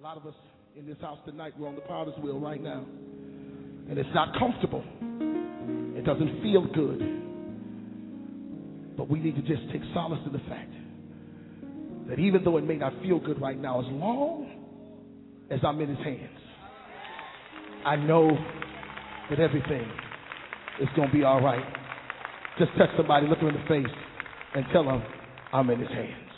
A lot of us in this house tonight, we're on the potter's wheel right now. And it's not comfortable. It doesn't feel good. But we need to just take solace in the fact that even though it may not feel good right now, as long as I'm in his hands, I know that everything is going to be all right. Just touch somebody, look them in the face, and tell them I'm in his hands.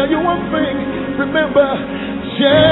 tell you one thing. Remember, yeah.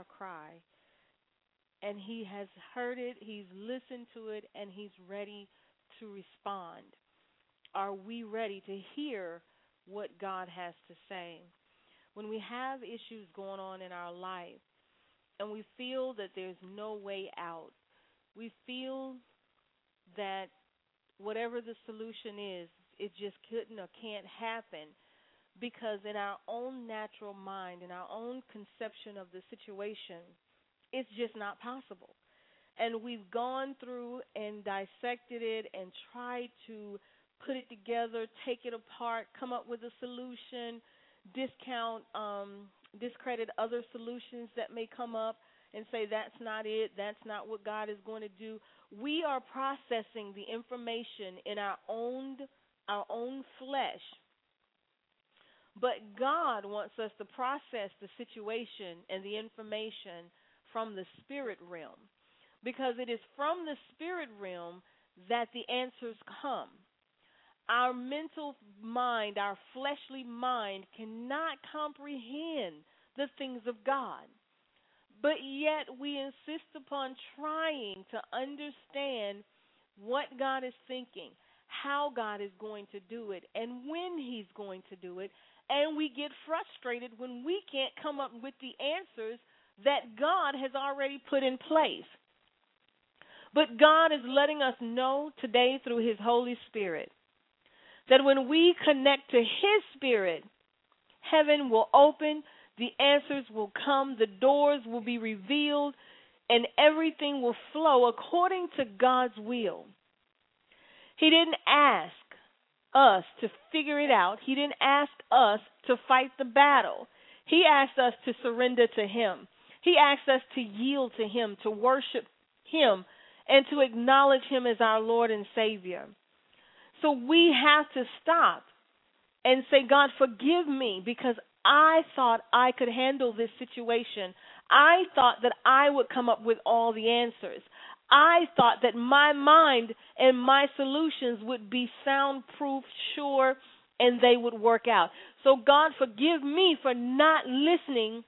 our cry. And He has heard it, He's listened to it, and He's ready to respond. Are we ready to hear what God has to say? When we have issues going on in our life and we feel that there's no way out, we feel that whatever the solution is, it just couldn't or can't happen because in our own natural mind, in our own conception of the situation, it's just not possible. And we've gone through and dissected it and tried to put it together, take it apart, come up with a solution, discount, um, discredit other solutions that may come up, and say that's not it, that's not what God is going to do. We are processing the information in our own our own flesh. But God wants us to process the situation and the information from the spirit realm because it is from the spirit realm that the answers come. Our mental mind, our fleshly mind cannot comprehend the things of God. But yet we insist upon trying to understand what God is thinking, how God is going to do it, and when He's going to do it. And we get frustrated when we can't come up with the answers that God has already put in place. But God is letting us know today through His Holy Spirit that when we connect to His Spirit, heaven will open, the answers will come, the doors will be revealed, and everything will flow according to God's will. He didn't ask us to figure it out, He didn't ask us to fight the battle. He asked us to surrender to Him. He asked us to yield to Him, to worship Him and to acknowledge Him as our Lord and Savior. So we have to stop and say, God, forgive me because I thought I could handle this situation. I thought that I would come up with all the answers. I thought that my mind and my solutions would be soundproof, sure, and they would work out. So, God, forgive me for not listening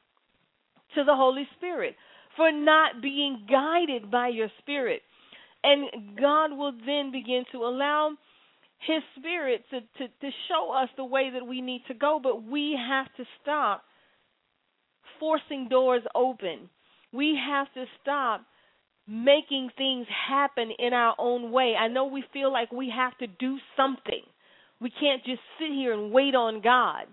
to the Holy Spirit, for not being guided by your Spirit. And God will then begin to allow His Spirit to, to, to show us the way that we need to go, but we have to stop forcing doors open. We have to stop making things happen in our own way. I know we feel like we have to do something. We can't just sit here and wait on God.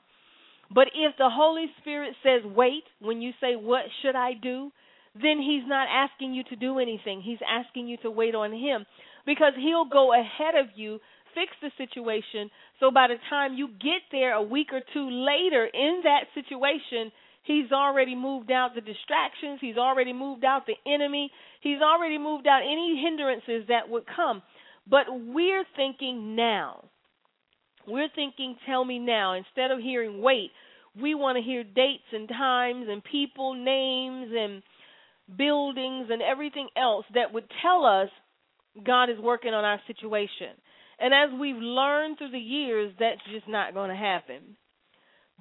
But if the Holy Spirit says wait, when you say, What should I do? then he's not asking you to do anything. He's asking you to wait on him because he'll go ahead of you, fix the situation. So by the time you get there a week or two later in that situation, he's already moved out the distractions, he's already moved out the enemy, he's already moved out any hindrances that would come. But we're thinking now. We're thinking, tell me now. Instead of hearing wait, we want to hear dates and times and people, names, and buildings, and everything else that would tell us God is working on our situation. And as we've learned through the years, that's just not going to happen.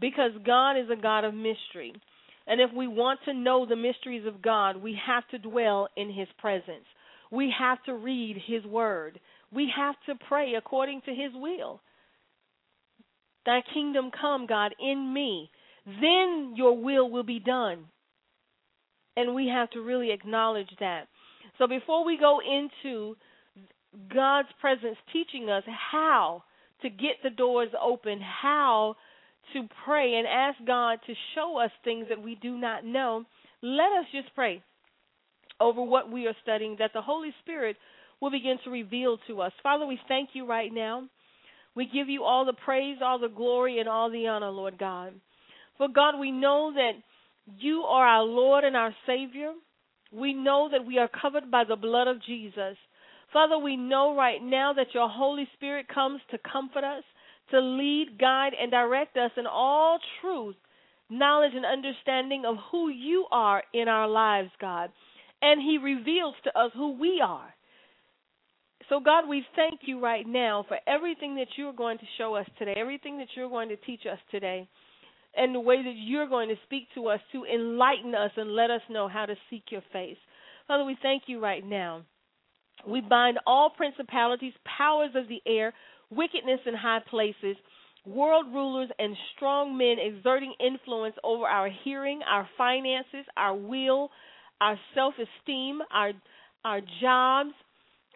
Because God is a God of mystery. And if we want to know the mysteries of God, we have to dwell in His presence. We have to read His Word. We have to pray according to His will. Thy kingdom come, God, in me. Then your will will be done and we have to really acknowledge that. So before we go into God's presence teaching us how to get the doors open, how to pray and ask God to show us things that we do not know, let us just pray over what we are studying that the Holy Spirit will begin to reveal to us. Father, we thank you right now. We give you all the praise, all the glory, and all the honor, Lord God. For God, we know that you are our Lord and our Savior. We know that we are covered by the blood of Jesus. Father, we know right now that your Holy Spirit comes to comfort us, to lead, guide, and direct us in all truth, knowledge, and understanding of who you are in our lives, God. And He reveals to us who we are. So, God, we thank you right now for everything that you're going to show us today, everything that you're going to teach us today and the way that you're going to speak to us to enlighten us and let us know how to seek your face. Father, we thank you right now. We bind all principalities, powers of the air, wickedness in high places, world rulers, and strong men exerting influence over our hearing, our finances, our will, our self esteem, our, our jobs,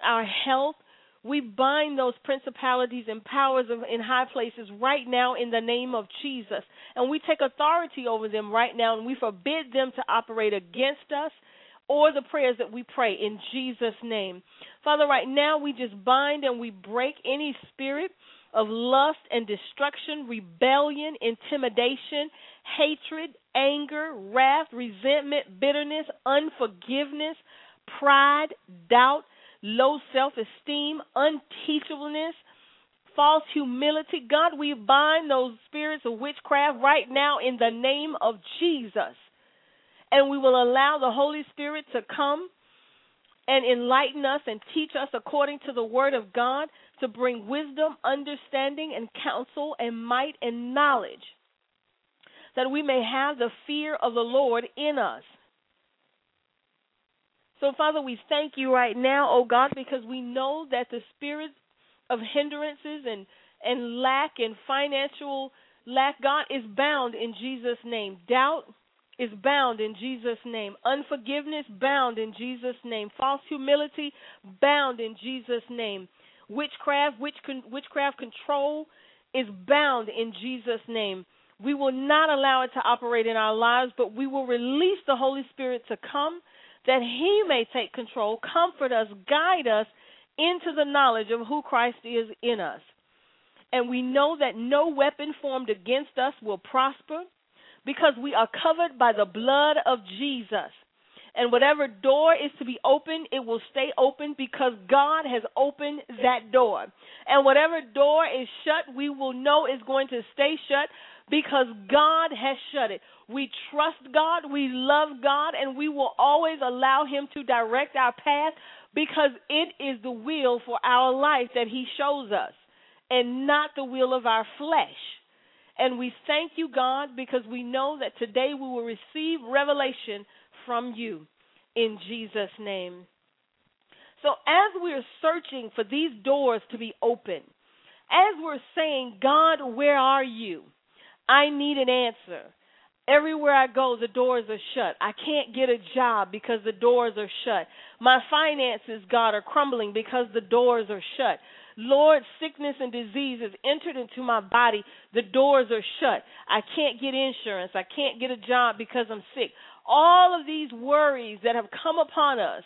our health, we bind those principalities and powers of, in high places right now in the name of Jesus. And we take authority over them right now and we forbid them to operate against us or the prayers that we pray in Jesus' name. Father, right now we just bind and we break any spirit of lust and destruction, rebellion, intimidation, hatred, anger, wrath, resentment, bitterness, unforgiveness, pride, doubt, low self esteem, unteachableness, false humility. God, we bind those spirits of witchcraft right now in the name of Jesus. And we will allow the Holy Spirit to come and enlighten us and teach us according to the Word of God to bring wisdom, understanding, and counsel, and might and knowledge, that we may have the fear of the Lord in us. So, Father, we thank you right now, oh God, because we know that the spirit of hindrances and, and lack and financial lack, God, is bound in Jesus' name. Doubt is bound in Jesus' name. Unforgiveness, bound in Jesus' name. False humility, bound in Jesus' name. Witchcraft, witch, witchcraft control is bound in Jesus' name. We will not allow it to operate in our lives, but we will release the Holy Spirit to come that He may take control, comfort us, guide us into the knowledge of who Christ is in us. And we know that no weapon formed against us will prosper because we are covered by the blood of Jesus. And whatever door is to be opened, it will stay open because God has opened that door. And whatever door is shut, we will know is going to stay shut because God has shut it. We trust God, we love God, and we will always allow Him to direct our path because it is the will for our life that He shows us and not the will of our flesh. And we thank you, God, because we know that today we will receive revelation from you in Jesus' name. So, as we're searching for these doors to be open, as we're saying, God, where are you? I need an answer. Everywhere I go, the doors are shut. I can't get a job because the doors are shut. My finances, God, are crumbling because the doors are shut. Lord, sickness and disease has entered into my body. The doors are shut. I can't get insurance. I can't get a job because I'm sick. All of these worries that have come upon us,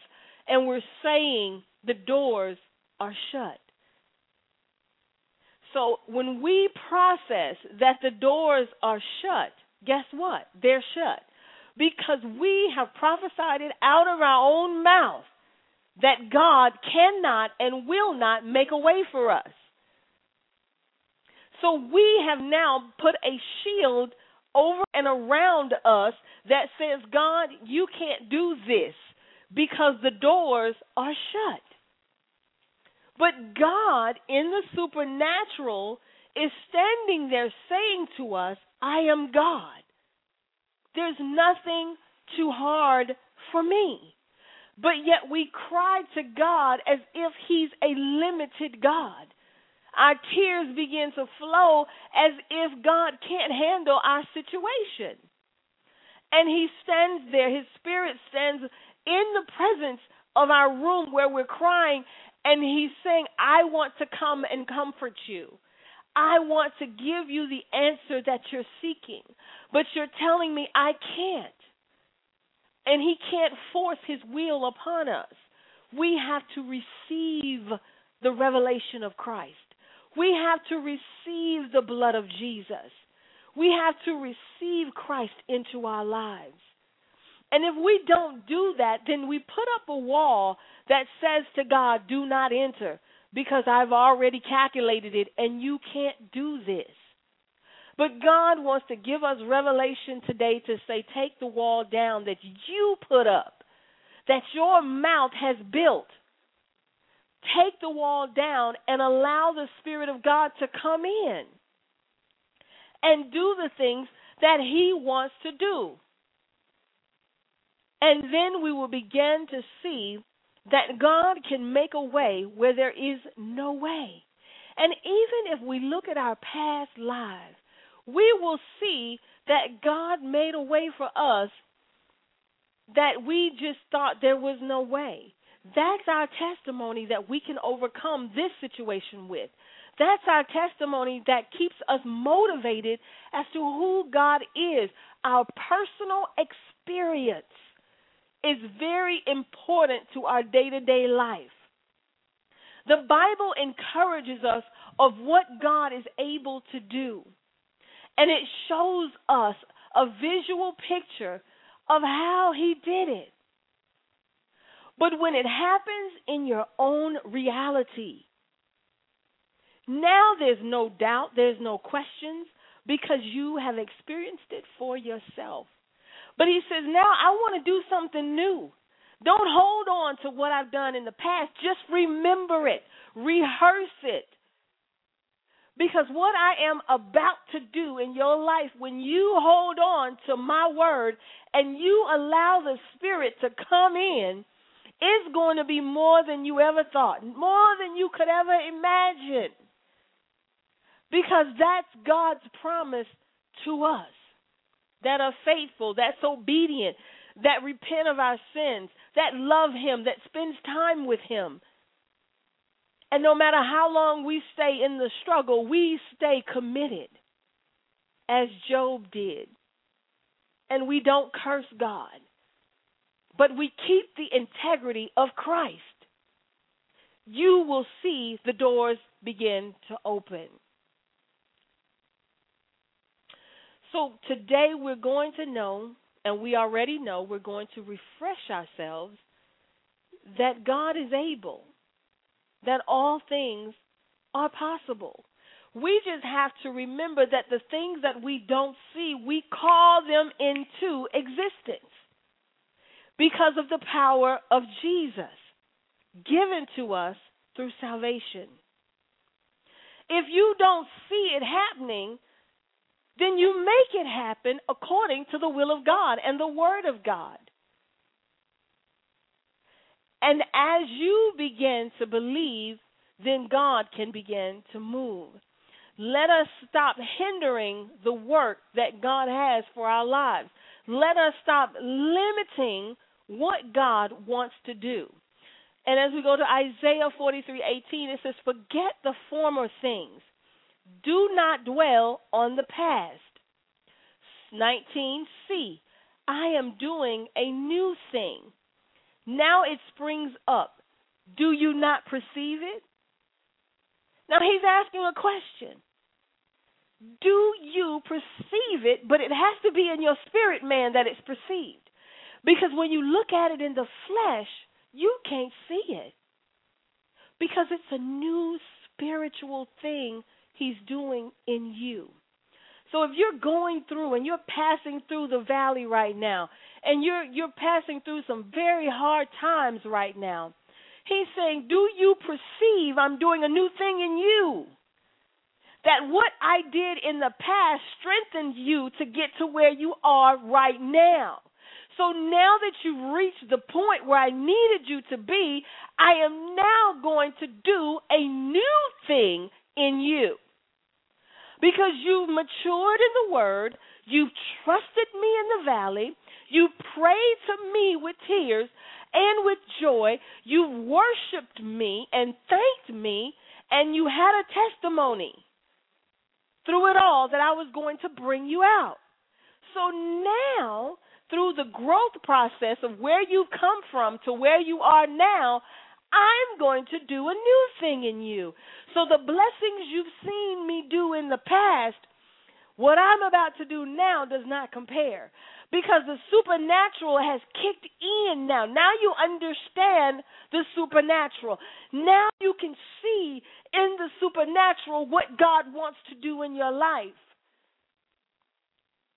and we're saying the doors are shut. So when we process that the doors are shut, guess what? They're shut. Because we have prophesied it out of our own mouth that God cannot and will not make a way for us. So we have now put a shield over and around us that says, God, you can't do this because the doors are shut. But God, in the supernatural, is standing there saying to us, I am God. There's nothing too hard for me. But yet we cry to God as if He's a limited God. Our tears begin to flow as if God can't handle our situation. And He stands there, His Spirit stands in the presence of our room where we're crying, and He's saying, I want to come and comfort you. I want to give you the answer that you're seeking, but you're telling me I can't. And He can't force His will upon us. We have to receive the revelation of Christ. We have to receive the blood of Jesus. We have to receive Christ into our lives. And if we don't do that, then we put up a wall that says to God, Do not enter because I've already calculated it and you can't do this. But God wants to give us revelation today to say, take the wall down that you put up, that your mouth has built. Take the wall down and allow the Spirit of God to come in and do the things that He wants to do. And then we will begin to see that God can make a way where there is no way. And even if we look at our past lives, we will see that God made a way for us that we just thought there was no way. That's our testimony that we can overcome this situation with. That's our testimony that keeps us motivated as to who God is, our personal experience is very important to our day to day life. The Bible encourages us of what God is able to do. And it shows us a visual picture of how he did it. But when it happens in your own reality, now there's no doubt, there's no questions, because you have experienced it for yourself. But he says, now I want to do something new. Don't hold on to what I've done in the past. Just remember it, rehearse it. Because what I am about to do in your life, when you hold on to my word and you allow the Spirit to come in, is going to be more than you ever thought, more than you could ever imagine. Because that's God's promise to us that are faithful, that's obedient, that repent of our sins, that love Him, that spends time with Him, and no matter how long we stay in the struggle, we stay committed, as Job did. And we don't curse God, but we keep the integrity of Christ. You will see the doors begin to open. So today we're going to know, and we already know, we're going to refresh ourselves that God is able that all things are possible. We just have to remember that the things that we don't see, we call them into existence because of the power of Jesus given to us through salvation. If you don't see it happening, then you make it happen according to the will of God and the Word of God. And as you begin to believe, then God can begin to move. Let us stop hindering the work that God has for our lives. Let us stop limiting what God wants to do. And as we go to Isaiah 43:18, it says, "Forget the former things. Do not dwell on the past." 19c, I am doing a new thing. Now it springs up. Do you not perceive it? Now he's asking a question. Do you perceive it? But it has to be in your spirit, man, that it's perceived. Because when you look at it in the flesh, you can't see it. Because it's a new spiritual thing he's doing in you. So if you're going through and you're passing through the valley right now, and you're you're passing through some very hard times right now. He's saying, "Do you perceive I'm doing a new thing in you?" That what I did in the past strengthened you to get to where you are right now. So now that you've reached the point where I needed you to be, I am now going to do a new thing in you. Because you've matured in the word, you've trusted me in the valley, you prayed to me with tears and with joy. You worshiped me and thanked me, and you had a testimony through it all that I was going to bring you out. So now, through the growth process of where you've come from to where you are now, I'm going to do a new thing in you. So the blessings you've seen me do in the past, what I'm about to do now does not compare because the supernatural has kicked in now. Now you understand the supernatural. Now you can see in the supernatural what God wants to do in your life.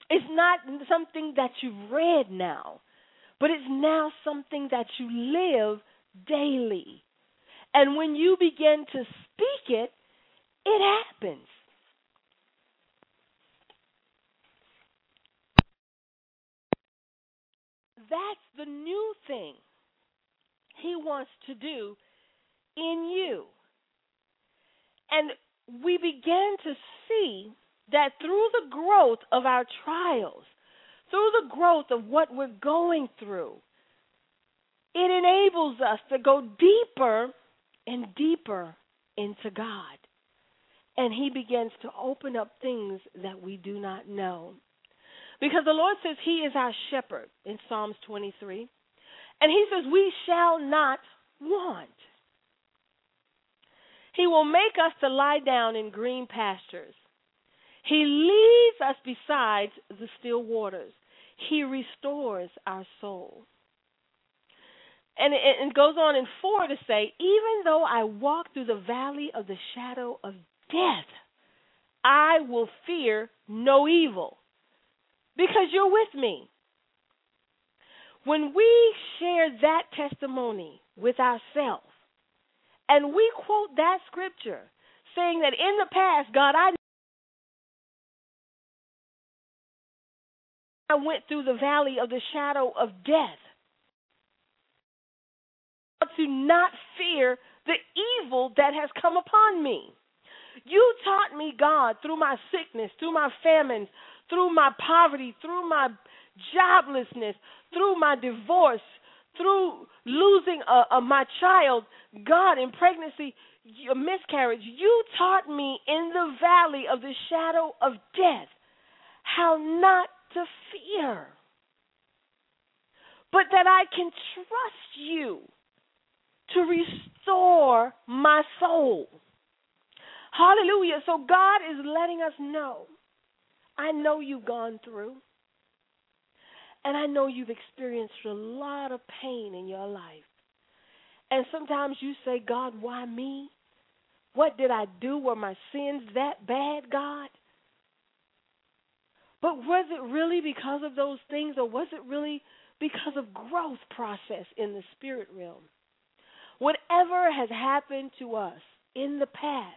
It's not something that you've read now, but it's now something that you live daily. And when you begin to speak it, it happens. that's the new thing he wants to do in you. And we begin to see that through the growth of our trials, through the growth of what we're going through, it enables us to go deeper and deeper into God. And He begins to open up things that we do not know. Because the Lord says He is our shepherd in Psalms 23. And he says, We shall not want. He will make us to lie down in green pastures. He leads us beside the still waters. He restores our soul. And it, goes on in 4 to say, Even though I walk through the valley of the shadow of death, I will fear no evil because you're with me. When we share that testimony with ourselves and we quote that scripture saying that in the past, God, I I went through the valley of the shadow of death. To not fear the evil that has come upon me. You taught me, God, through my sickness, through my famines, through my poverty, through my joblessness, through my divorce, through losing a, a, my child, God, in pregnancy, a miscarriage. You taught me in the valley of the shadow of death how not to fear, but that I can trust you to restore my soul. Hallelujah. So God is letting us know I know you've gone through, and I know you've experienced a lot of pain in your life. And sometimes you say, God, why me? What did I do? Were my sins that bad, God? But was it really because of those things, or was it really because of growth process in the spirit realm? Whatever has happened to us in the past,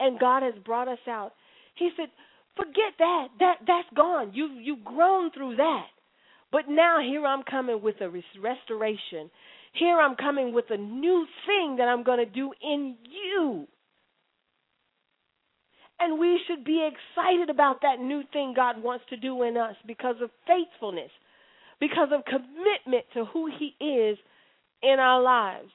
and God has brought us out, He said, forget that. That that's gone. You've you've grown through that. But now here I'm coming with a restoration. Here I'm coming with a new thing that I'm going to do in you. And we should be excited about that new thing God wants to do in us because of faithfulness, because of commitment to who He is in our lives.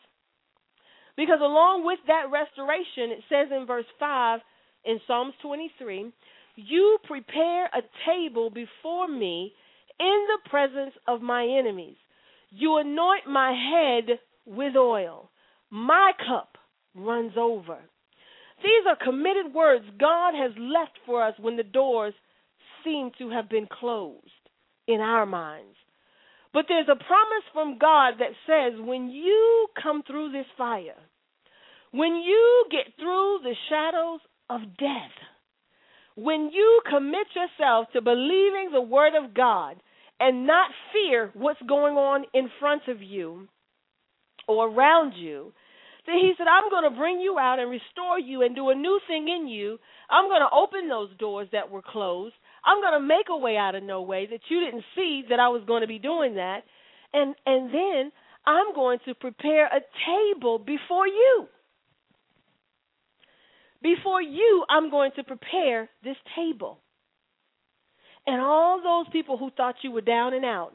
Because along with that restoration, it says in verse 5 in Psalms 23 You prepare a table before me in the presence of my enemies. You anoint my head with oil. My cup runs over. These are committed words God has left for us when the doors seem to have been closed in our minds. But there's a promise from God that says when you come through this fire, when you get through the shadows of death, when you commit yourself to believing the Word of God and not fear what's going on in front of you or around you, then he said, I'm going to bring you out and restore you and do a new thing in you. I'm going to open those doors that were closed. I'm going to make a way out of no way that you didn't see that I was going to be doing that. And and then I'm going to prepare a table before you. Before you, I'm going to prepare this table. And all those people who thought you were down and out,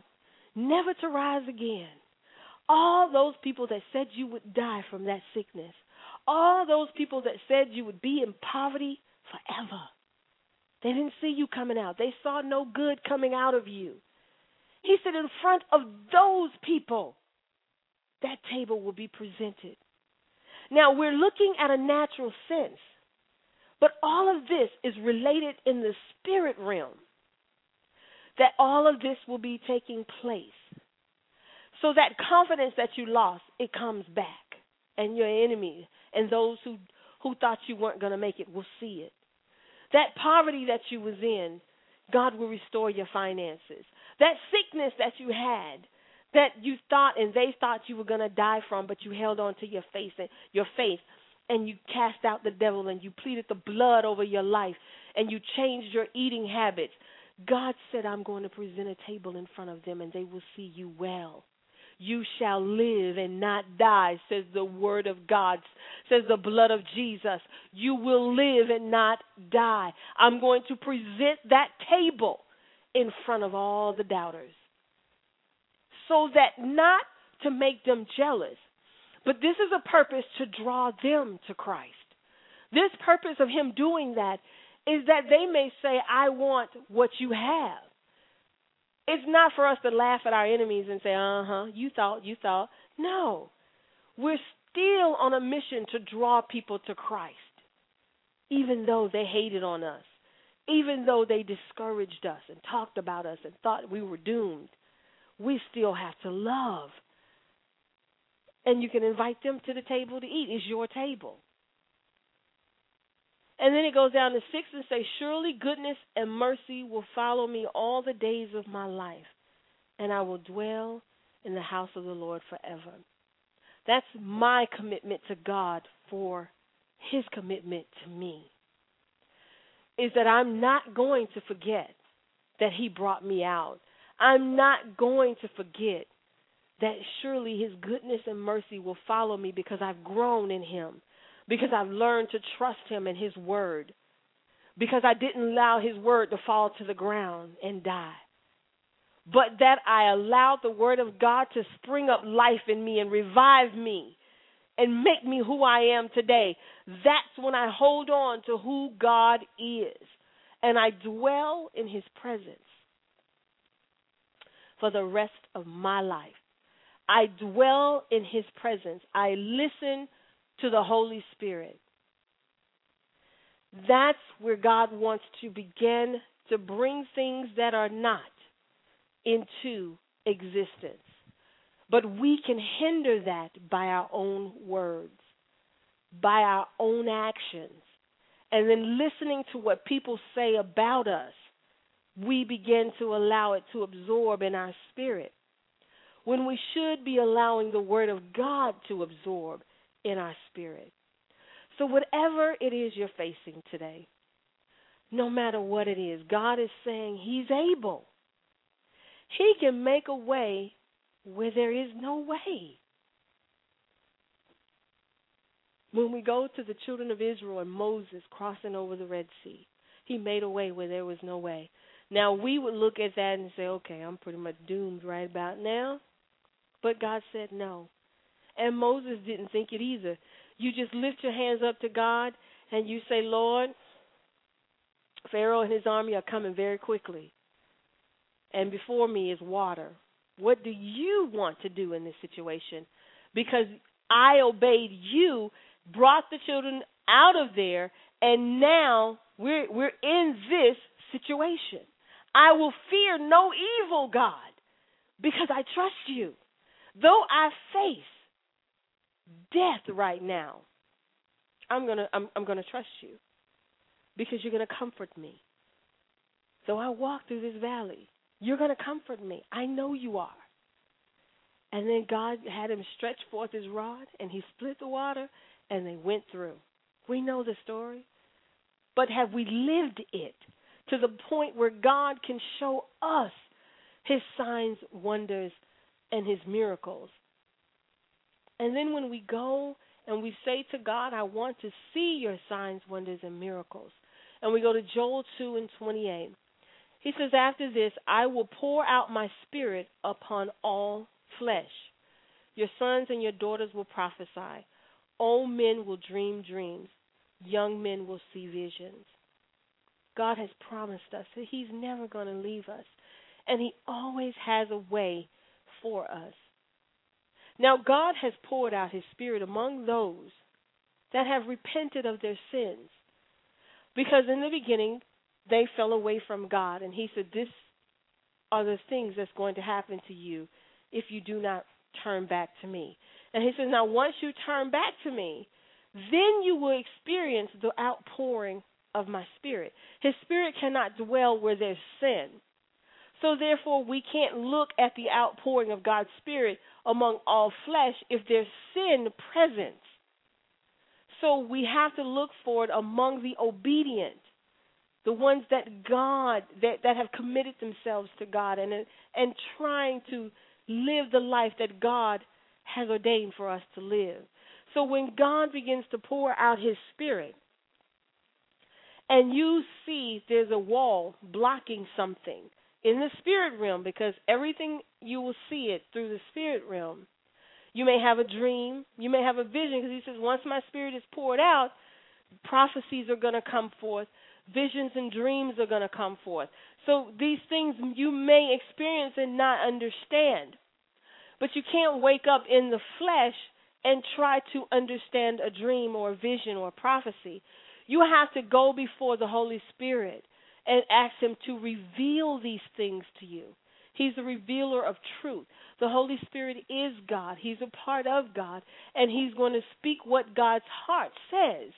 never to rise again, all those people that said you would die from that sickness, all those people that said you would be in poverty forever. They didn't see you coming out. They saw no good coming out of you. He said, in front of those people, that table will be presented. Now, we're looking at a natural sense, but all of this is related in the spirit realm. That all of this will be taking place. So that confidence that you lost, it comes back. And your enemy and those who, who thought you weren't going to make it will see it. That poverty that you was in, God will restore your finances. That sickness that you had, that you thought and they thought you were going to die from, but you held on to your faith and your faith, and you cast out the devil and you pleaded the blood over your life and you changed your eating habits. God said, "I'm going to present a table in front of them, and they will see you well." You shall live and not die, says the word of God, says the blood of Jesus. You will live and not die. I'm going to present that table in front of all the doubters. So that not to make them jealous, but this is a purpose to draw them to Christ. This purpose of Him doing that is that they may say, I want what you have. It's not for us to laugh at our enemies and say, uh huh, you thought, you thought. No. We're still on a mission to draw people to Christ, even though they hated on us, even though they discouraged us and talked about us and thought we were doomed. We still have to love. And you can invite them to the table to eat. It's your table. And then it goes down to six and say, Surely goodness and mercy will follow me all the days of my life, and I will dwell in the house of the Lord forever. That's my commitment to God for his commitment to me. Is that I'm not going to forget that he brought me out. I'm not going to forget that surely his goodness and mercy will follow me because I've grown in him because I've learned to trust him and his word, because I didn't allow his word to fall to the ground and die, but that I allowed the word of God to spring up life in me and revive me and make me who I am today. That's when I hold on to who God is and I dwell in his presence for the rest of my life. I dwell in his presence. I listen to the Holy Spirit. That's where God wants to begin to bring things that are not into existence. But we can hinder that by our own words, by our own actions. And then listening to what people say about us, we begin to allow it to absorb in our spirit. When we should be allowing the Word of God to absorb in our spirit. So, whatever it is you're facing today, no matter what it is, God is saying He's able. He can make a way where there is no way. When we go to the children of Israel and Moses crossing over the Red Sea, he made a way where there was no way. Now, we would look at that and say, okay, I'm pretty much doomed right about now. But God said no. And Moses didn't think it either. You just lift your hands up to God and you say, Lord, Pharaoh and his army are coming very quickly. And before me is water. What do you want to do in this situation? Because I obeyed you, brought the children out of there, and now we're we're in this situation. I will fear no evil, God, because I trust you. Though I face death right now, I'm gonna I'm, I'm gonna trust you because you're gonna comfort me. So I walk through this valley. You're gonna comfort me. I know you are. And then God had him stretch forth his rod and he split the water and they went through. We know the story. But have we lived it to the point where God can show us his signs, wonders, and his miracles? And then when we go and we say to God, I want to see your signs, wonders, and miracles. And we go to Joel 2 and 28. He says, After this, I will pour out my spirit upon all flesh. Your sons and your daughters will prophesy. Old men will dream dreams. Young men will see visions. God has promised us that He's never going to leave us. And He always has a way for us. Now, God has poured out His Spirit among those that have repented of their sins. Because in the beginning, they fell away from God. And He said, This are the things that's going to happen to you if you do not turn back to me. And He says, Now, once you turn back to me, then you will experience the outpouring of my Spirit. His Spirit cannot dwell where there's sin. So therefore, we can't look at the outpouring of God's Spirit among all flesh if there's sin present. So we have to look for it among the obedient, the ones that God that, that have committed themselves to God and and trying to live the life that God has ordained for us to live. So when God begins to pour out his spirit and you see there's a wall blocking something, in the spirit realm because everything you will see it through the spirit realm. You may have a dream, you may have a vision because he says once my spirit is poured out, prophecies are going to come forth, Visions and dreams are going to come forth. So these things you may experience and not understand. But you can't wake up in the flesh and try to understand a dream or a vision or a prophecy. You have to go before the Holy Spirit and ask Him to reveal these things to you. He's the revealer of truth. The Holy Spirit is God. He's a part of God, and He's going to speak what God's heart says.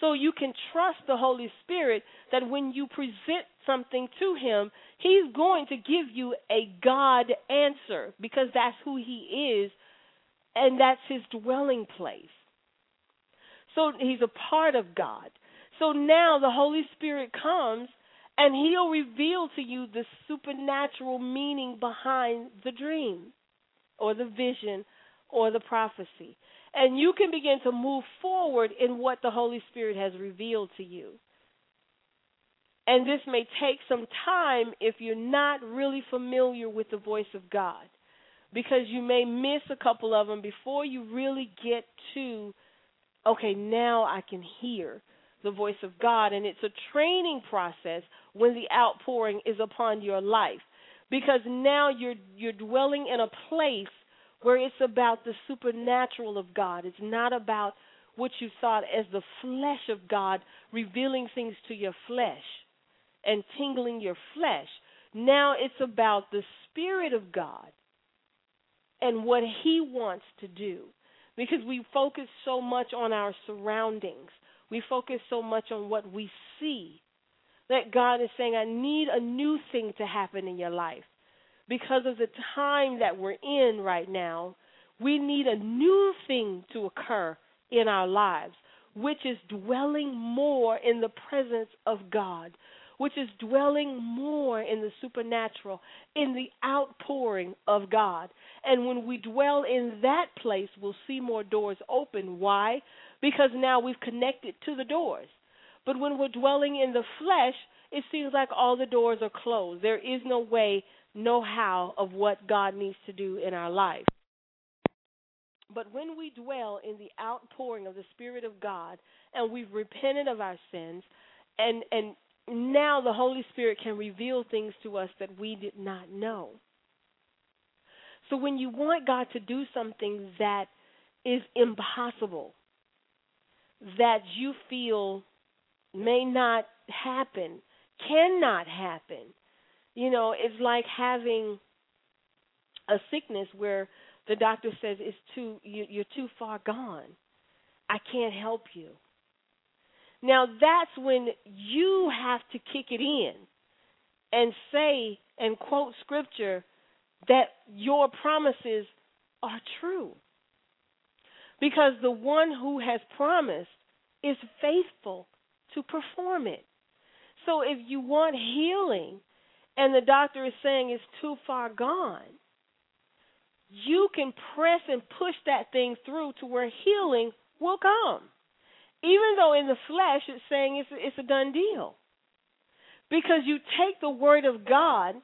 So you can trust the Holy Spirit that when you present something to Him, He's going to give you a God answer because that's who He is and that's His dwelling place. So He's a part of God. So now the Holy Spirit comes and He'll reveal to you the supernatural meaning behind the dream or the vision or the prophecy. And you can begin to move forward in what the Holy Spirit has revealed to you. And this may take some time if you're not really familiar with the voice of God, because you may miss a couple of them before you really get to, okay, now I can hear the voice of God. And it's a training process when the outpouring is upon your life, because now you're you're dwelling in a place where it's about the supernatural of God. It's not about what you thought as the flesh of God revealing things to your flesh and tingling your flesh. Now it's about the Spirit of God and what He wants to do. Because we focus so much on our surroundings, we focus so much on what we see that God is saying, I need a new thing to happen in your life because of the time that we're in right now, we need a new thing to occur in our lives, which is dwelling more in the presence of God, which is dwelling more in the supernatural, in the outpouring of God. And when we dwell in that place, we'll see more doors open. Why? Because now we've connected to the doors. But when we're dwelling in the flesh, it seems like all the doors are closed. There is no way no how of what God needs to do in our life. But when we dwell in the outpouring of the Spirit of God and we've repented of our sins and and now the Holy Spirit can reveal things to us that we did not know. So when you want God to do something that is impossible, that you feel may not happen, cannot happen, you know, it's like having a sickness where the doctor says it's too you, you're too far gone. I can't help you. Now that's when you have to kick it in and say and quote scripture that your promises are true. Because the one who has promised is faithful to perform it. So if you want healing, and the doctor is saying it's too far gone, you can press and push that thing through to where healing will come. Even though in the flesh it's saying it's, it's a done deal. Because you take the word of God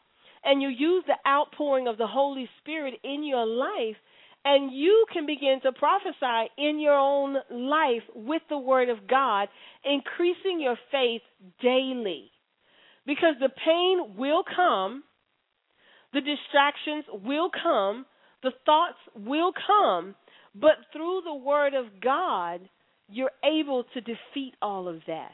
and you use the outpouring of the Holy Spirit in your life, and you can begin to prophesy in your own life with the word of God, increasing your faith daily. Because the pain will come, the distractions will come, the thoughts will come, but through the Word of God, you're able to defeat all of that.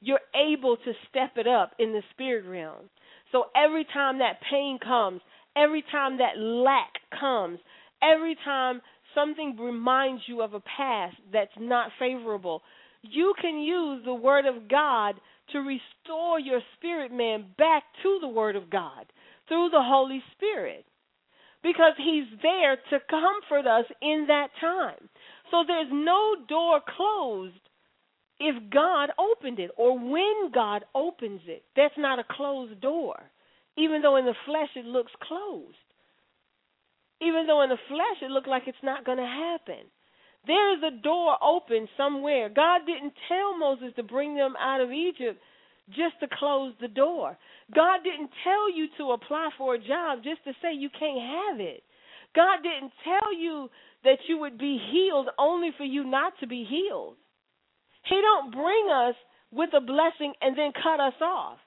You're able to step it up in the spirit realm. So every time that pain comes, every time that lack comes, every time something reminds you of a past that's not favorable, you can use the Word of God to restore your spirit man back to the Word of God through the Holy Spirit because He's there to comfort us in that time. So there's no door closed if God opened it or when God opens it. That's not a closed door, even though in the flesh it looks closed. Even though in the flesh it looks like it's not going to happen. There is a door open somewhere. God didn't tell Moses to bring them out of Egypt just to close the door. God didn't tell you to apply for a job just to say you can't have it. God didn't tell you that you would be healed only for you not to be healed. He don't bring us with a blessing and then cut us off.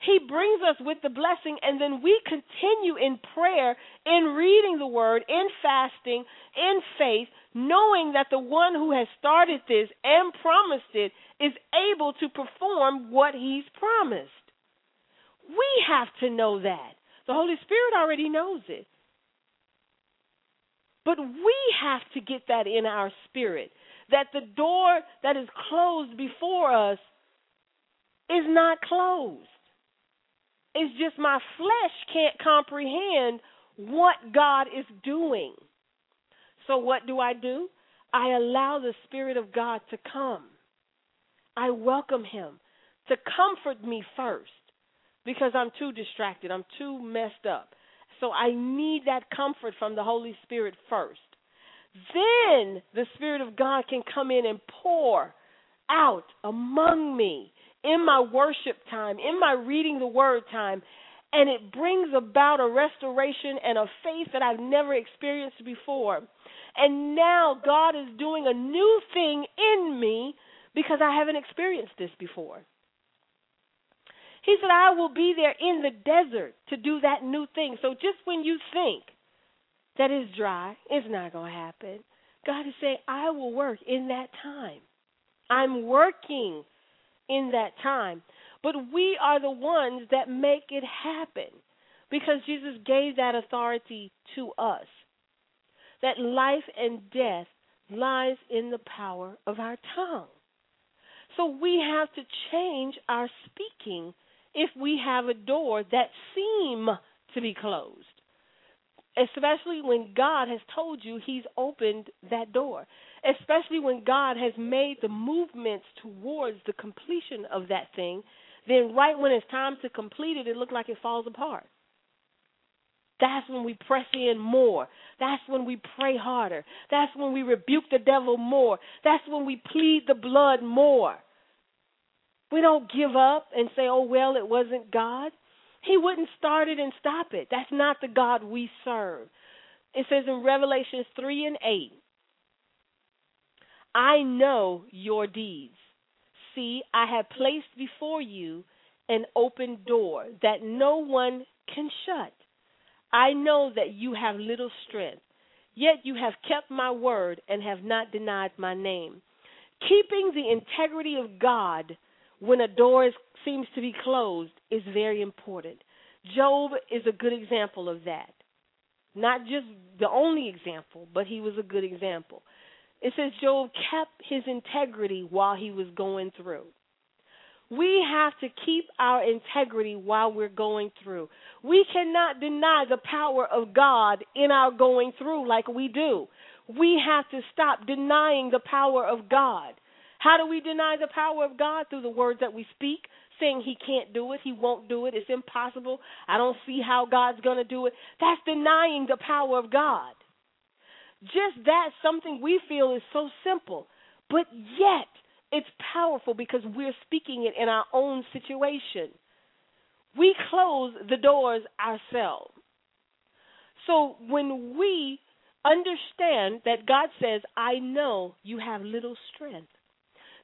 He brings us with the blessing, and then we continue in prayer, in reading the word, in fasting, in faith, knowing that the one who has started this and promised it is able to perform what he's promised. We have to know that. The Holy Spirit already knows it. But we have to get that in our spirit that the door that is closed before us is not closed. It's just my flesh can't comprehend what God is doing. So, what do I do? I allow the Spirit of God to come. I welcome Him to comfort me first because I'm too distracted, I'm too messed up. So, I need that comfort from the Holy Spirit first. Then the Spirit of God can come in and pour out among me in my worship time, in my reading the word time, and it brings about a restoration and a faith that I've never experienced before. And now God is doing a new thing in me because I haven't experienced this before. He said, I will be there in the desert to do that new thing. So just when you think that is dry, it's not going to happen. God is saying, I will work in that time. I'm working in that time. But we are the ones that make it happen because Jesus gave that authority to us. That life and death lies in the power of our tongue. So we have to change our speaking if we have a door that seem to be closed. Especially when God has told you he's opened that door especially when God has made the movements towards the completion of that thing, then right when it's time to complete it, it looks like it falls apart. That's when we press in more. That's when we pray harder. That's when we rebuke the devil more. That's when we plead the blood more. We don't give up and say, oh, well, it wasn't God. He wouldn't start it and stop it. That's not the God we serve. It says in Revelations 3 and 8 I know your deeds. See, I have placed before you an open door that no one can shut. I know that you have little strength, yet you have kept my word and have not denied my name. Keeping the integrity of God when a door is, seems to be closed is very important. Job is a good example of that. Not just the only example, but he was a good example. It says Job kept his integrity while he was going through. We have to keep our integrity while we're going through. We cannot deny the power of God in our going through like we do. We have to stop denying the power of God. How do we deny the power of God? Through the words that we speak, saying he can't do it, he won't do it, it's impossible, I don't see how God's going to do it. That's denying the power of God. Just that, something we feel is so simple, but yet it's powerful because we're speaking it in our own situation. We close the doors ourselves. So when we understand that God says, I know you have little strength,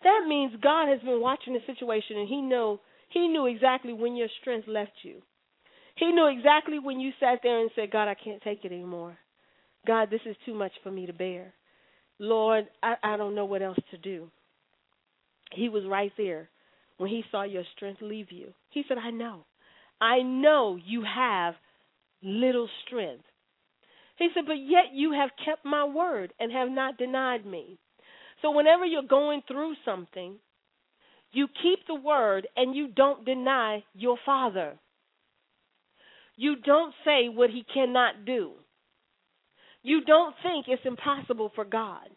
that means God has been watching the situation and he know he knew exactly when your strength left you. He knew exactly when you sat there and said, God, I can't take it anymore. God, this is too much for me to bear. Lord, I, I don't know what else to do. He was right there when he saw your strength leave you. He said, I know. I know you have little strength. He said, But yet you have kept my word and have not denied me. So whenever you're going through something, you keep the word and you don't deny your father. You don't say what he cannot do. You don't think it's impossible for God.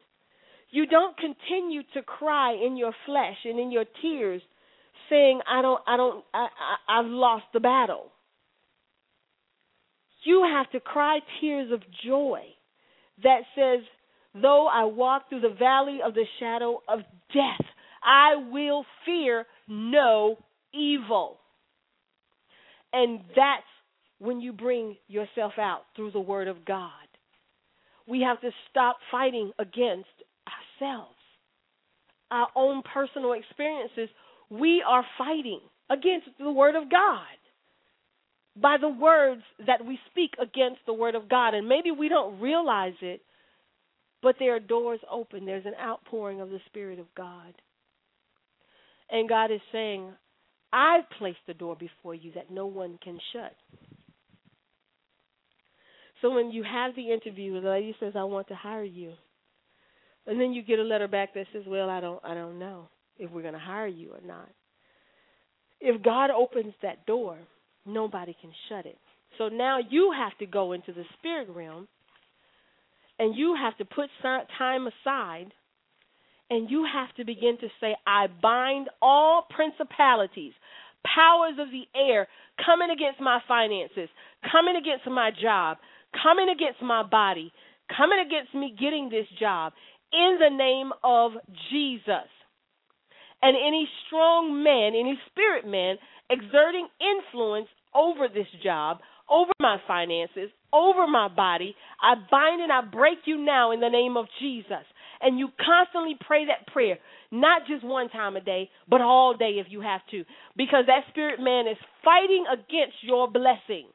You don't continue to cry in your flesh and in your tears saying I don't I don't I, I I've lost the battle. You have to cry tears of joy that says though I walk through the valley of the shadow of death I will fear no evil. And that's when you bring yourself out through the word of God. We have to stop fighting against ourselves. our own personal experiences, we are fighting against the Word of God by the words that we speak against the Word of God. And maybe we don't realize it, but there are doors open. There's an outpouring of the Spirit of God. And God is saying, I've placed the door before you that no one can shut. So when you have the interview, the lady says, I want to hire you. And then you get a letter back that says, Well, I don't I don't know if we're gonna hire you or not. If God opens that door, nobody can shut it. So now you have to go into the spirit realm and you have to put time aside and you have to begin to say, I bind all principalities, powers of the air coming against my finances, coming against my job, coming against my body, coming against me getting this job in the name of Jesus. And any strong man, any spirit man exerting influence over this job, over my finances, over my body, I bind and I break you now in the name of Jesus. And you constantly pray that prayer, not just one time a day, but all day if you have to, because that spirit man is fighting against your blessing.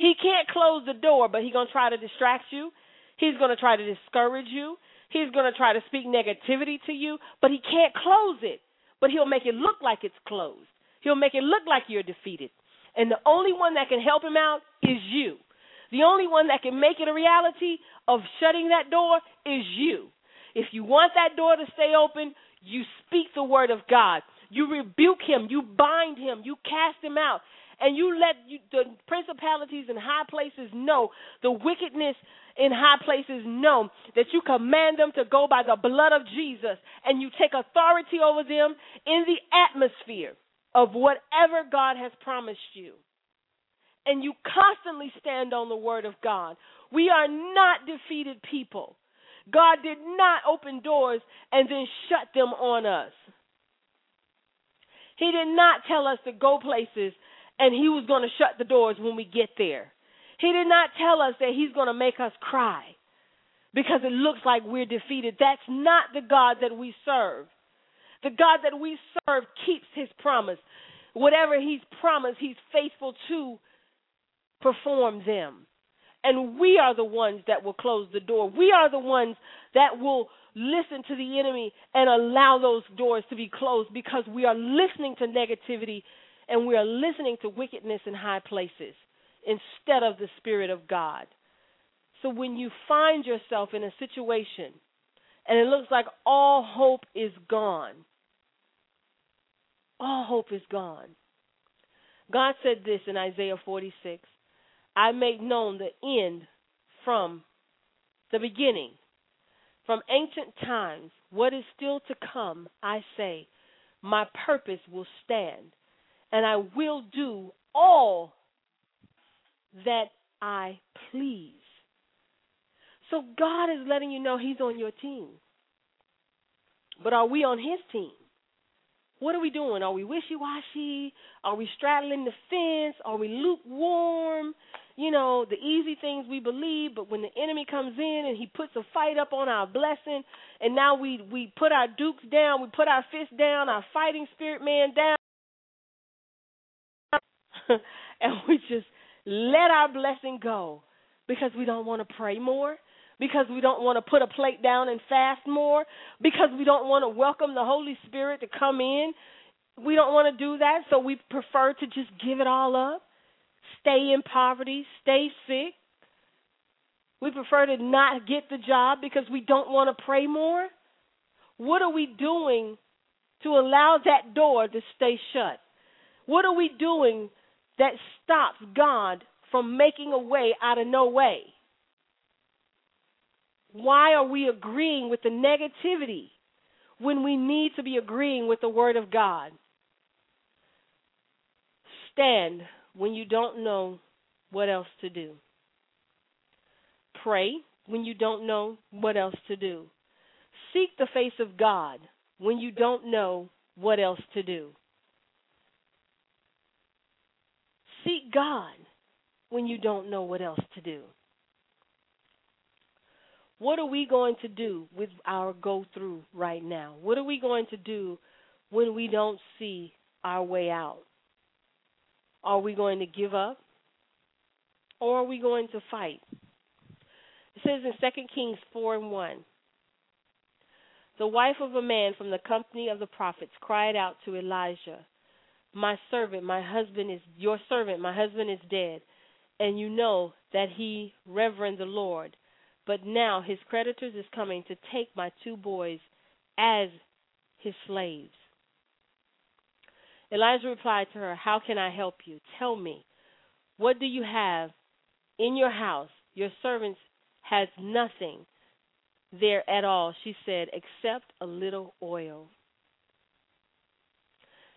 He can't close the door, but he's going to try to distract you. He's going to try to discourage you. He's going to try to speak negativity to you, but he can't close it. But he'll make it look like it's closed. He'll make it look like you're defeated. And the only one that can help him out is you. The only one that can make it a reality of shutting that door is you. If you want that door to stay open, you speak the word of God. You rebuke him, you bind him, you cast him out, and you let you, the principalities in high places know, the wickedness in high places know that you command them to go by the blood of Jesus, and you take authority over them in the atmosphere of whatever God has promised you. And you constantly stand on the word of God. We are not defeated people. God did not open doors and then shut them on us. He did not tell us to go places and He was going to shut the doors when we get there. He did not tell us that He's going to make us cry because it looks like we're defeated. That's not the God that we serve. The God that we serve keeps his promise. Whatever he's promised, he's faithful to perform them. And we are the ones that will close the door. We are the ones that will listen to the enemy and allow those doors to be closed because we are listening to negativity and we are listening to wickedness in high places instead of the Spirit of God. So when you find yourself in a situation and it looks like all hope is gone, all hope is gone. God said this in Isaiah 46 I make known the end from the beginning. From ancient times, what is still to come, I say, my purpose will stand, and I will do all that I please. So God is letting you know He's on your team. But are we on His team? What are we doing? Are we wishy washy? Are we straddling the fence? Are we lukewarm? You know, the easy things we believe, but when the enemy comes in and he puts a fight up on our blessing, and now we we put our dukes down, we put our fists down, our fighting spirit man down, and we just let our blessing go because we don't want to pray more, because we don't want to put a plate down and fast more, because we don't want to welcome the Holy Spirit to come in. We don't want to do that, so we prefer to just give it all up, stay in poverty, stay sick. We prefer to not get the job because we don't want to pray more. What are we doing to allow that door to stay shut? What are we doing that stops God from making a way out of no way? Why are we agreeing with the negativity when we need to be agreeing with the Word of God? Stand when you don't know what else to do. Pray when you don't know what else to do. Seek the face of God when you don't know what else to do. Seek God when you don't know what else to do. What are we going to do with our go through right now? What are we going to do when we don't see our way out? Are we going to give up? Or are we going to fight? It says in 2 Kings 4 and 1 The wife of a man from the company of the prophets cried out to Elijah, My servant, my husband is your servant, my husband is dead, and you know that he reverenced the Lord. But now his creditors is coming to take my two boys as his slaves. Elijah replied to her, How can I help you? Tell me, what do you have in your house? Your servants has nothing there at all, she said, except a little oil.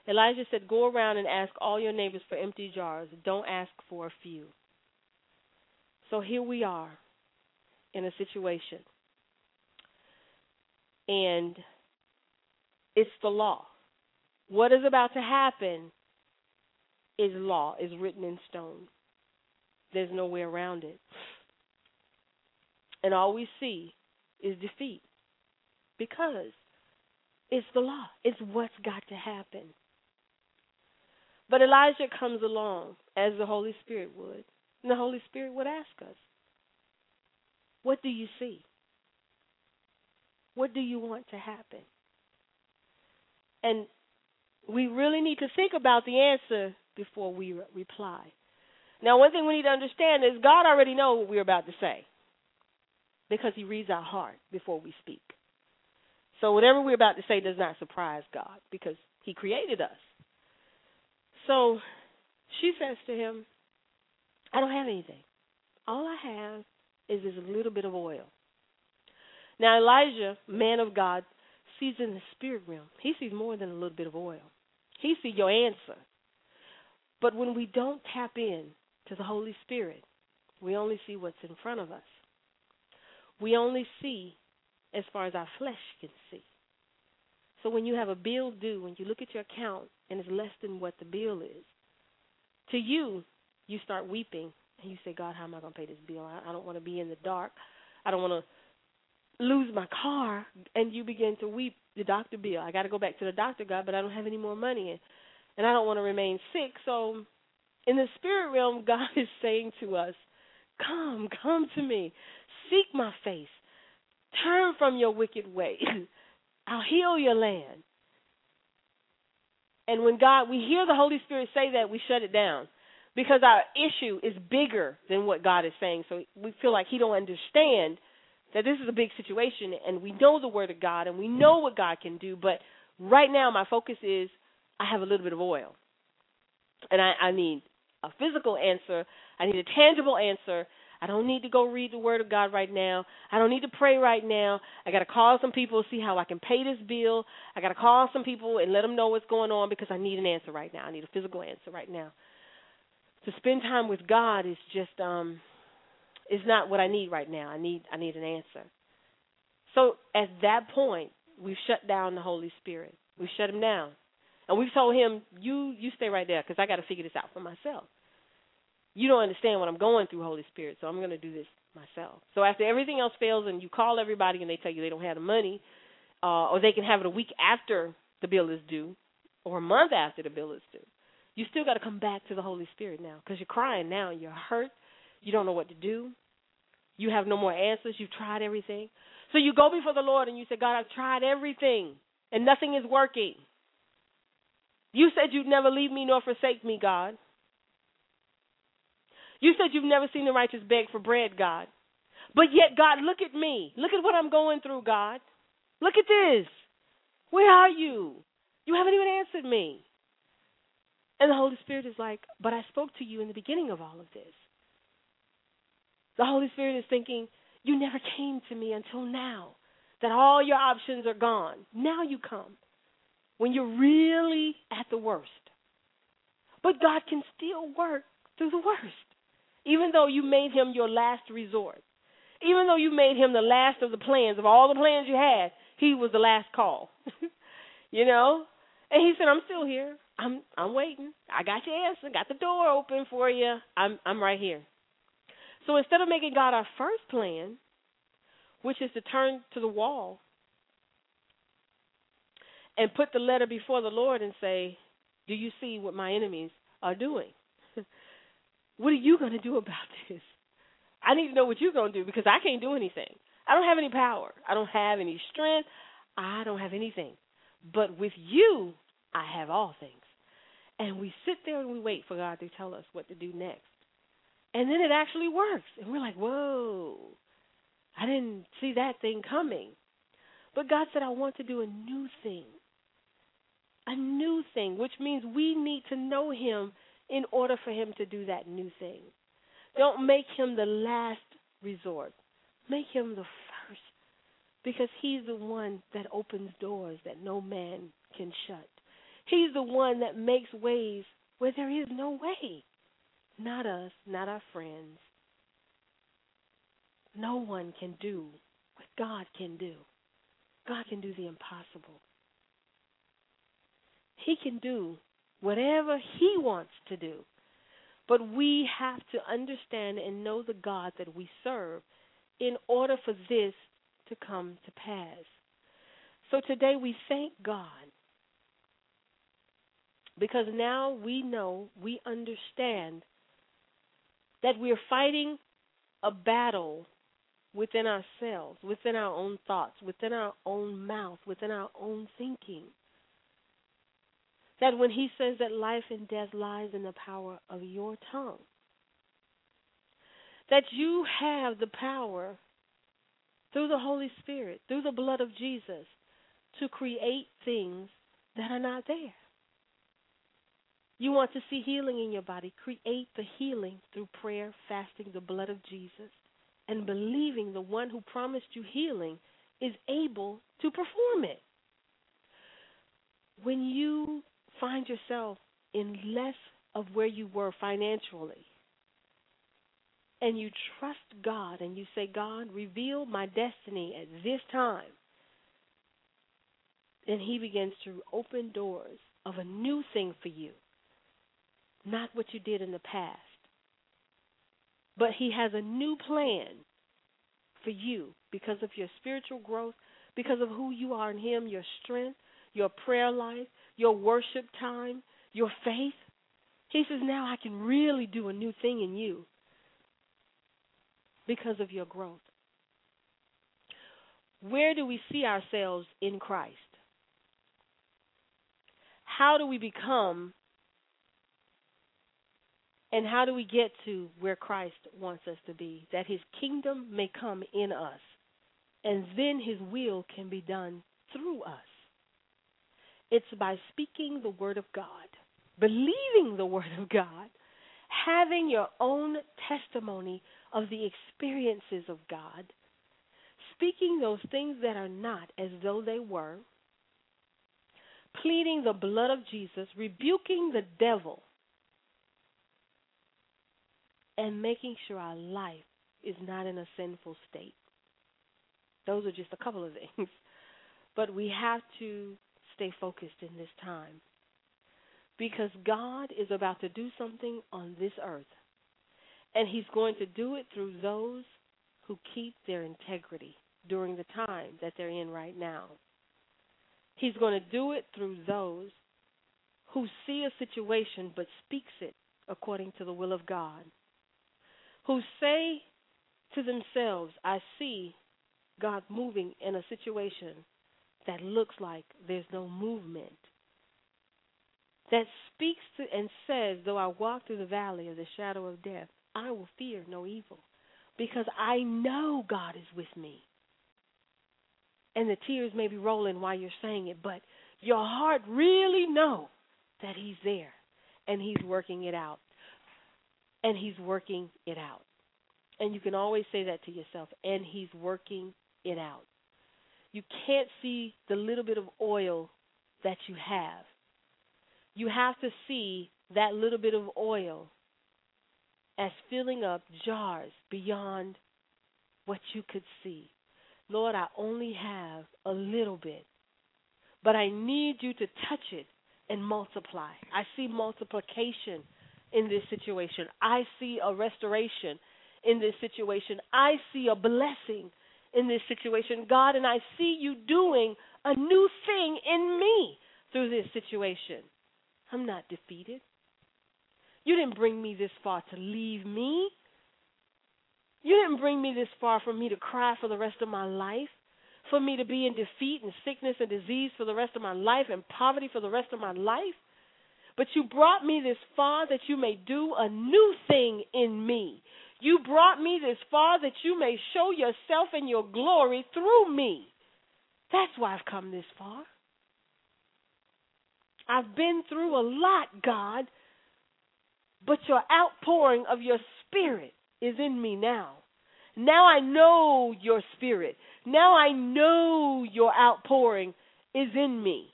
Elijah said, Go around and ask all your neighbors for empty jars. Don't ask for a few. So here we are in a situation. And it's the law. What is about to happen is law, is written in stone. There's no way around it. And all we see is defeat because it's the law, it's what's got to happen. But Elijah comes along as the Holy Spirit would, and the Holy Spirit would ask us, What do you see? What do you want to happen? And we really need to think about the answer before we re- reply. Now, one thing we need to understand is God already knows what we're about to say because He reads our heart before we speak. So, whatever we're about to say does not surprise God because He created us. So, she says to him, I don't have anything. All I have is this little bit of oil. Now, Elijah, man of God, sees in the spirit realm. He sees more than a little bit of oil. He sees your answer. But when we don't tap in to the Holy Spirit, we only see what's in front of us. We only see as far as our flesh can see. So when you have a bill due, when you look at your account and it's less than what the bill is, to you, you start weeping and you say, God, how am I going to pay this bill? I, I don't want to be in the dark. I don't want to lose my car. And you begin to weep the doctor bill. I got to go back to the doctor, God, but I don't have any more money. And, and I don't want to remain sick. So in the spirit realm, God is saying to us, Come, come to me. Seek my face. Turn from your wicked ways. I'll heal your land. And when God, we hear the Holy Spirit say that, we shut it down because our issue is bigger than what God is saying. So we feel like He don't understand that this is a big situation, and we know the Word of God, and we know what God can do. But right now, my focus is I have a little bit of oil, and I, I need a physical answer. I need a tangible answer I don't need to go read the Word of God right now. I don't need to pray right now. I got to call some people see how I can pay this bill. I got to call some people and let them know what's going on because I need an answer right now. I need a physical answer right now. To spend time with God is just um is not what I need right now. I need I need an answer. So at that point, we've shut down the Holy Spirit. We've shut him down. And we've told him, you you stay right there because I got to figure this out for myself you don't understand what I'm going through, Holy Spirit, so I'm going to do this myself. So after everything else fails and you call everybody and they tell you they don't have the money, uh, or they can have it a week after the bill is due, or a month after the bill is due, you still got to come back to the Holy Spirit now because you're crying now. You're hurt. You don't know what to do. You have no more answers. You've tried everything. So you go before the Lord and you say, God, I've tried everything and nothing is working. You said you'd never leave me nor forsake me, God. You said you've never seen the righteous beg for bread, God. But yet, God, look at me. Look at what I'm going through, God. Look at this. Where are you? You haven't even answered me. And the Holy Spirit is like, But I spoke to you in the beginning of all of this. The Holy Spirit is thinking, You never came to me until now, that all your options are gone. Now you come when you're really at the worst. But God can still work through the worst even though you made him your last resort, even though you made him the last of the plans, of all the plans you had, he was the last call. you know? And he said, I'm still here. I'm I'm waiting. I got your answer. Got the door open for you. I'm I'm right here. So instead of making God our first plan, which is to turn to the wall and put the letter before the Lord and say, Do you see what my enemies are doing? What are you going to do about this? I need to know what you're going to do because I can't do anything. I don't have any power. I don't have any strength. I don't have anything. But with you, I have all things. And we sit there and we wait for God to tell us what to do next. And then it actually works. And we're like, whoa, I didn't see that thing coming. But God said, I want to do a new thing. A new thing, which means we need to know Him in order for Him to do that new thing. Don't make Him the last resort, make Him the first. Because He's the one that opens doors that no man can shut. He's the one that makes ways where there is no way. Not us, not our friends. No one can do what God can do. God can do the impossible. He can do whatever He wants to do. But we have to understand and know the God that we serve in order for this to come to pass. So today we thank God because now we know, we understand that we're fighting a battle within ourselves, within our own thoughts, within our own mouth, within our own thinking. That when he says that life and death lies in the power of your tongue, that you have the power through the Holy Spirit, through the blood of Jesus, to create things that are not there. You want to see healing in your body. Create the healing through prayer, fasting, the blood of Jesus, and believing the one who promised you healing is able to perform it. When you find yourself in less of where you were financially, and you trust God and you say, God, reveal my destiny at this time, then He begins to open doors of a new thing for you. Not what you did in the past. But He has a new plan for you because of your spiritual growth, because of who you are in Him, your strength, your prayer life, your worship time, your faith. He says, Now I can really do a new thing in you because of your growth. Where do we see ourselves in Christ? How do we become and how do we get to where Christ wants us to be? That his kingdom may come in us, and then his will can be done through us. It's by speaking the word of God, believing the word of God, having your own testimony of the experiences of God, speaking those things that are not as though they were, pleading the blood of Jesus, rebuking the devil and making sure our life is not in a sinful state. Those are just a couple of things. But we have to stay focused in this time because God is about to do something on this earth. And He's going to do it through those who keep their integrity during the time that they're in right now. He's going to do it through those who see a situation but speaks it according to the will of God who say to themselves, I see God moving in a situation that looks like there's no movement. That speaks to and says, Though I walk through the valley of the shadow of death, I will fear no evil because I know God is with me. And the tears may be rolling while you're saying it, but your heart really know that He's there and He's working it out and He's working it out. And you can always say that to yourself, and He's working it out. You can't see the little bit of oil that you have. You have to see that little bit of oil as filling up jars beyond what you could see. Lord, I only have a little bit, but I need you to touch it and multiply. I see multiplication in this situation. I see a restoration in this situation. I see a blessing in this situation, God, and I see you doing a new thing in me through this situation. I'm not defeated. You didn't bring me this far to leave me. You didn't bring me this far for me to cry for the rest of my life, for me to be in defeat and sickness and disease for the rest of my life and poverty for the rest of my life. But you brought me this far that you may do a new thing in me. You brought me this far that you may show yourself and your glory through me. That's why I've come this far. I've been through a lot, God, but your outpouring of your spirit is in me now. Now I know your spirit. Now I know your outpouring is in me.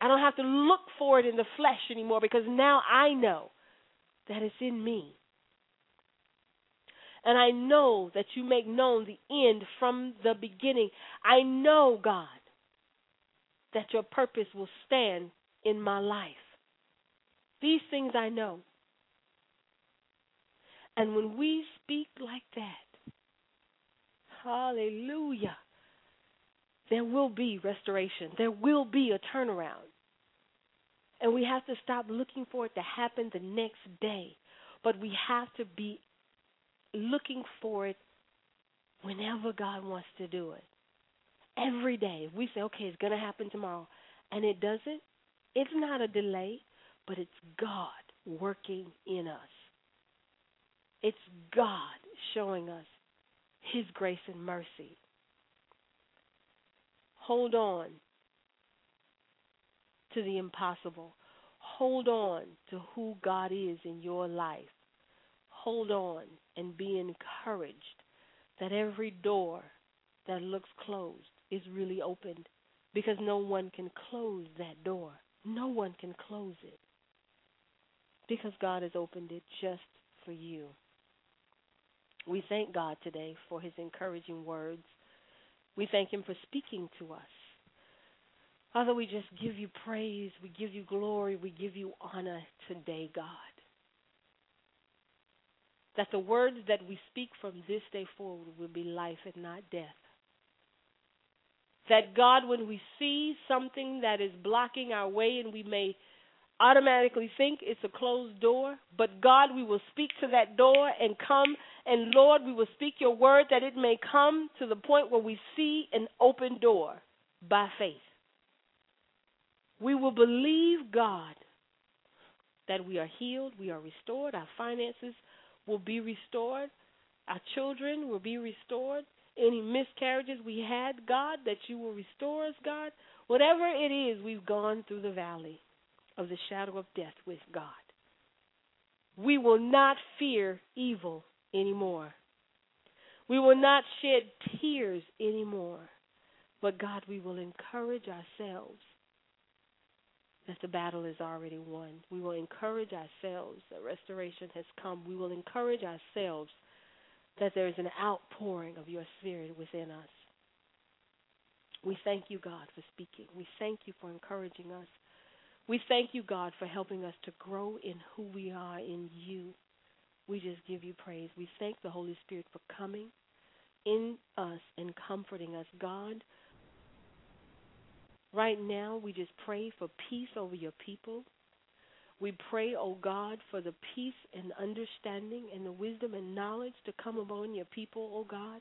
I don't have to look for it in the flesh anymore because now I know that it's in me. And I know that you make known the end from the beginning. I know, God, that your purpose will stand in my life. These things I know. And when we speak like that, hallelujah, there will be restoration. There will be a turnaround. And we have to stop looking for it to happen the next day. But we have to be looking for it whenever God wants to do it. Every day. If we say, okay, it's going to happen tomorrow, and it doesn't, it's not a delay, but it's God working in us. It's God showing us His grace and mercy. Hold on to the impossible. Hold on to who God is in your life. Hold on and be encouraged that every door that looks closed is really opened because no one can close that door. No one can close it because God has opened it just for you. We thank God today for his encouraging words. We thank him for speaking to us. Father, we just give you praise, we give you glory, we give you honor today, God. That the words that we speak from this day forward will be life and not death. That, God, when we see something that is blocking our way and we may automatically think it's a closed door, but God, we will speak to that door and come, and Lord, we will speak your word that it may come to the point where we see an open door by faith. We will believe God that we are healed, we are restored, our finances will be restored, our children will be restored. Any miscarriages we had, God, that you will restore us, God. Whatever it is, we've gone through the valley of the shadow of death with God. We will not fear evil anymore. We will not shed tears anymore. But God, we will encourage ourselves that the battle is already won. We will encourage ourselves that restoration has come. We will encourage ourselves that there is an outpouring of your spirit within us. We thank you, God, for speaking. We thank you for encouraging us. We thank you, God, for helping us to grow in who we are in you. We just give you praise. We thank the Holy Spirit for coming in us and comforting us. God, Right now, we just pray for peace over your people. We pray, O oh God, for the peace and understanding and the wisdom and knowledge to come upon your people, O oh God,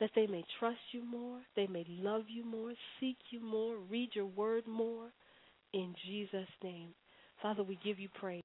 that they may trust you more, they may love you more, seek you more, read your word more. In Jesus' name. Father, we give you praise.